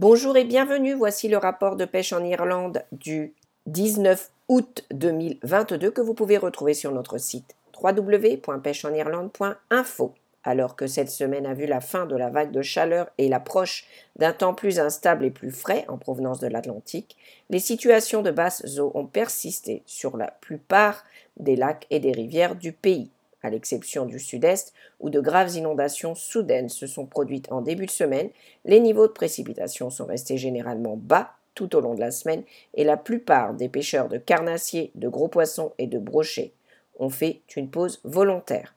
Bonjour et bienvenue, voici le rapport de pêche en Irlande du 19 août 2022 que vous pouvez retrouver sur notre site www.pêcheenirlande.info. Alors que cette semaine a vu la fin de la vague de chaleur et l'approche d'un temps plus instable et plus frais en provenance de l'Atlantique, les situations de basse eau ont persisté sur la plupart des lacs et des rivières du pays à l'exception du sud-est, où de graves inondations soudaines se sont produites en début de semaine, les niveaux de précipitation sont restés généralement bas tout au long de la semaine et la plupart des pêcheurs de carnassiers, de gros poissons et de brochets ont fait une pause volontaire.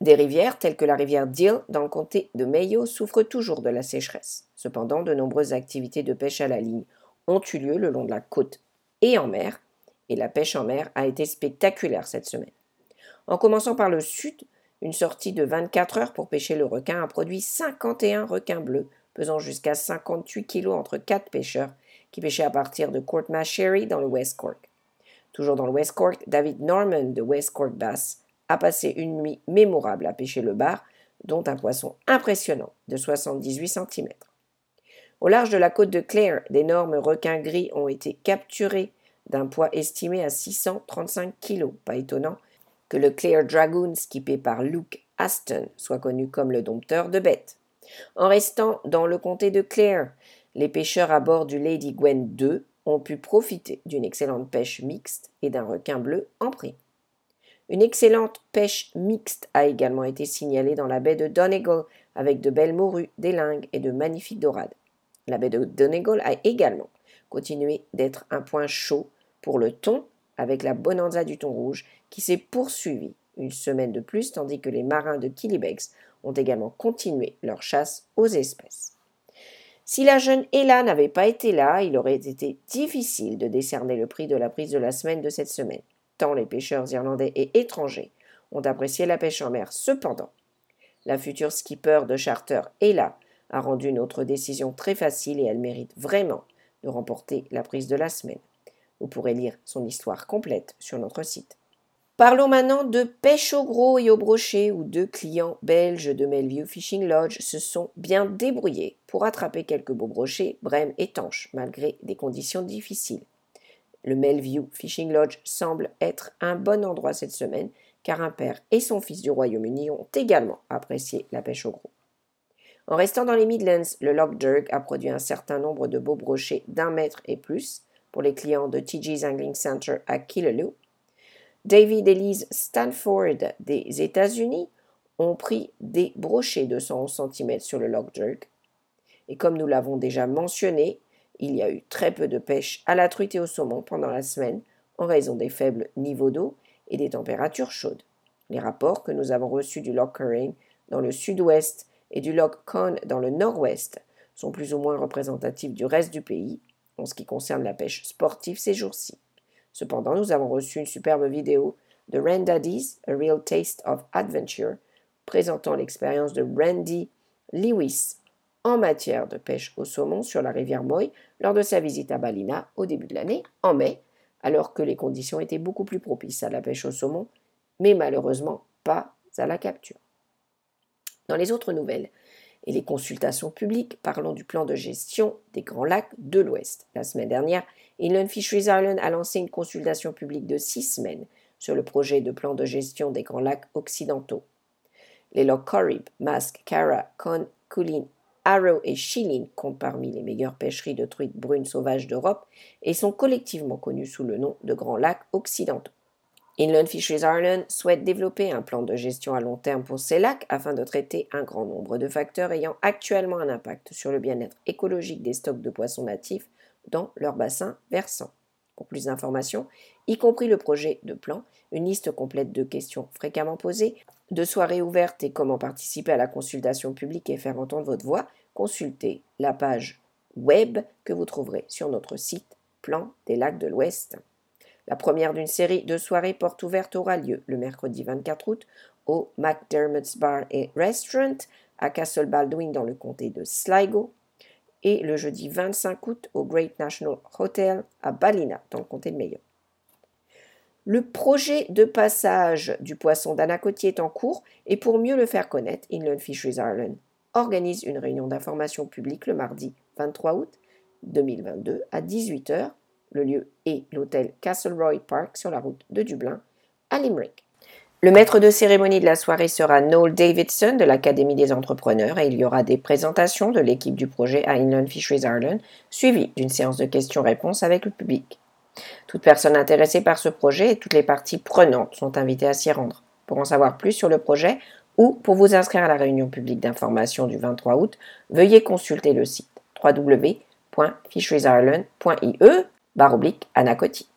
Des rivières telles que la rivière Deal dans le comté de Mayo souffrent toujours de la sécheresse. Cependant, de nombreuses activités de pêche à la ligne ont eu lieu le long de la côte et en mer, et la pêche en mer a été spectaculaire cette semaine. En commençant par le sud, une sortie de 24 heures pour pêcher le requin a produit 51 requins bleus, pesant jusqu'à 58 kilos entre quatre pêcheurs qui pêchaient à partir de Courtmachery dans le West Cork. Toujours dans le West Cork, David Norman de West Cork Bass a passé une nuit mémorable à pêcher le bar, dont un poisson impressionnant de 78 cm. Au large de la côte de Clare, d'énormes requins gris ont été capturés d'un poids estimé à 635 kg. Pas étonnant que le Clare Dragoon, skippé par Luke Aston, soit connu comme le dompteur de bêtes. En restant dans le comté de Clare, les pêcheurs à bord du Lady Gwen II ont pu profiter d'une excellente pêche mixte et d'un requin bleu en prix. Une excellente pêche mixte a également été signalée dans la baie de Donegal avec de belles morues, des lingues et de magnifiques dorades. La baie de Donegal a également continué d'être un point chaud pour le thon avec la bonanza du thon rouge qui s'est poursuivie une semaine de plus tandis que les marins de Killybegs ont également continué leur chasse aux espèces. Si la jeune Ella n'avait pas été là, il aurait été difficile de décerner le prix de la prise de la semaine de cette semaine, tant les pêcheurs irlandais et étrangers ont apprécié la pêche en mer. Cependant, la future skipper de charter Ella a rendu notre décision très facile et elle mérite vraiment de remporter la prise de la semaine. Vous pourrez lire son histoire complète sur notre site. Parlons maintenant de pêche au gros et au brochet où deux clients belges de Melview Fishing Lodge se sont bien débrouillés pour attraper quelques beaux brochets, brèmes étanches, malgré des conditions difficiles. Le Melview Fishing Lodge semble être un bon endroit cette semaine car un père et son fils du Royaume-Uni ont également apprécié la pêche au gros. En restant dans les Midlands, le Loch Derg a produit un certain nombre de beaux brochets d'un mètre et plus, pour les clients de TG's Angling Center à Killaloe. David et Lise Stanford des États-Unis ont pris des brochets de 111 cm sur le Loch Jerk. Et comme nous l'avons déjà mentionné, il y a eu très peu de pêche à la truite et au saumon pendant la semaine en raison des faibles niveaux d'eau et des températures chaudes. Les rapports que nous avons reçus du Loch Curring dans le sud-ouest et du Loch Conn dans le nord-ouest sont plus ou moins représentatifs du reste du pays en ce qui concerne la pêche sportive ces jours-ci. Cependant, nous avons reçu une superbe vidéo de Daddy's A Real Taste of Adventure, présentant l'expérience de Randy Lewis en matière de pêche au saumon sur la rivière Moy lors de sa visite à Balina au début de l'année, en mai, alors que les conditions étaient beaucoup plus propices à la pêche au saumon, mais malheureusement pas à la capture. Dans les autres nouvelles, et les consultations publiques, parlons du plan de gestion des Grands Lacs de l'Ouest. La semaine dernière, Inland Fisheries Ireland a lancé une consultation publique de six semaines sur le projet de plan de gestion des Grands Lacs occidentaux. Les lochs Corrib, Mask, Cara, Con, Culin, Arrow et Shilin comptent parmi les meilleures pêcheries de truites brunes sauvages d'Europe et sont collectivement connus sous le nom de Grands Lacs occidentaux. Inland Fisheries Ireland souhaite développer un plan de gestion à long terme pour ces lacs afin de traiter un grand nombre de facteurs ayant actuellement un impact sur le bien-être écologique des stocks de poissons natifs dans leur bassin versant. Pour plus d'informations, y compris le projet de plan, une liste complète de questions fréquemment posées, de soirées ouvertes et comment participer à la consultation publique et faire entendre votre voix, consultez la page web que vous trouverez sur notre site Plan des lacs de l'Ouest. La première d'une série de soirées portes ouvertes aura lieu le mercredi 24 août au McDermott's Bar et Restaurant à Castle Baldwin dans le comté de Sligo et le jeudi 25 août au Great National Hotel à Ballina dans le comté de Mayo. Le projet de passage du poisson d'Anacotier est en cours et pour mieux le faire connaître, Inland Fisheries Ireland organise une réunion d'information publique le mardi 23 août 2022 à 18h. Le lieu est l'hôtel Castleroy Park sur la route de Dublin à Limerick. Le maître de cérémonie de la soirée sera Noel Davidson de l'Académie des entrepreneurs et il y aura des présentations de l'équipe du projet à Inland Fisheries Ireland, suivies d'une séance de questions-réponses avec le public. Toute personne intéressée par ce projet et toutes les parties prenantes sont invitées à s'y rendre. Pour en savoir plus sur le projet ou pour vous inscrire à la réunion publique d'information du 23 août, veuillez consulter le site www.fisheriesireland.ie oblique Anacoti.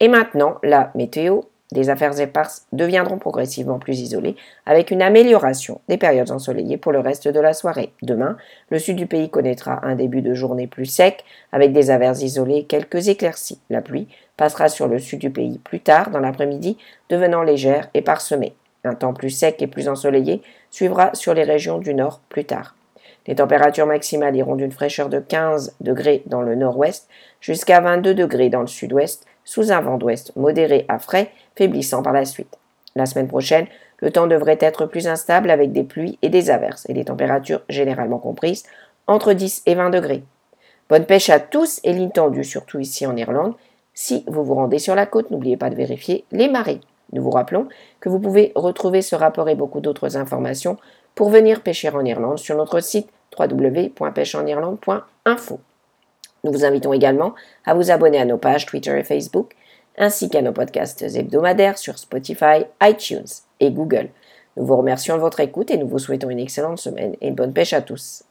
Et maintenant, la météo des affaires éparses deviendront progressivement plus isolées, avec une amélioration des périodes ensoleillées pour le reste de la soirée. Demain, le sud du pays connaîtra un début de journée plus sec, avec des averses isolées et quelques éclaircies. La pluie passera sur le sud du pays plus tard dans l'après-midi, devenant légère et parsemée. Un temps plus sec et plus ensoleillé suivra sur les régions du nord plus tard. Les températures maximales iront d'une fraîcheur de 15 degrés dans le nord-ouest jusqu'à 22 degrés dans le sud-ouest, sous un vent d'ouest modéré à frais, faiblissant par la suite. La semaine prochaine, le temps devrait être plus instable avec des pluies et des averses et des températures généralement comprises entre 10 et 20 degrés. Bonne pêche à tous et ligne tendue, surtout ici en Irlande. Si vous vous rendez sur la côte, n'oubliez pas de vérifier les marées. Nous vous rappelons que vous pouvez retrouver ce rapport et beaucoup d'autres informations pour venir pêcher en Irlande sur notre site www.pêcheenirlande.info. Nous vous invitons également à vous abonner à nos pages Twitter et Facebook, ainsi qu'à nos podcasts hebdomadaires sur Spotify, iTunes et Google. Nous vous remercions de votre écoute et nous vous souhaitons une excellente semaine et une bonne pêche à tous.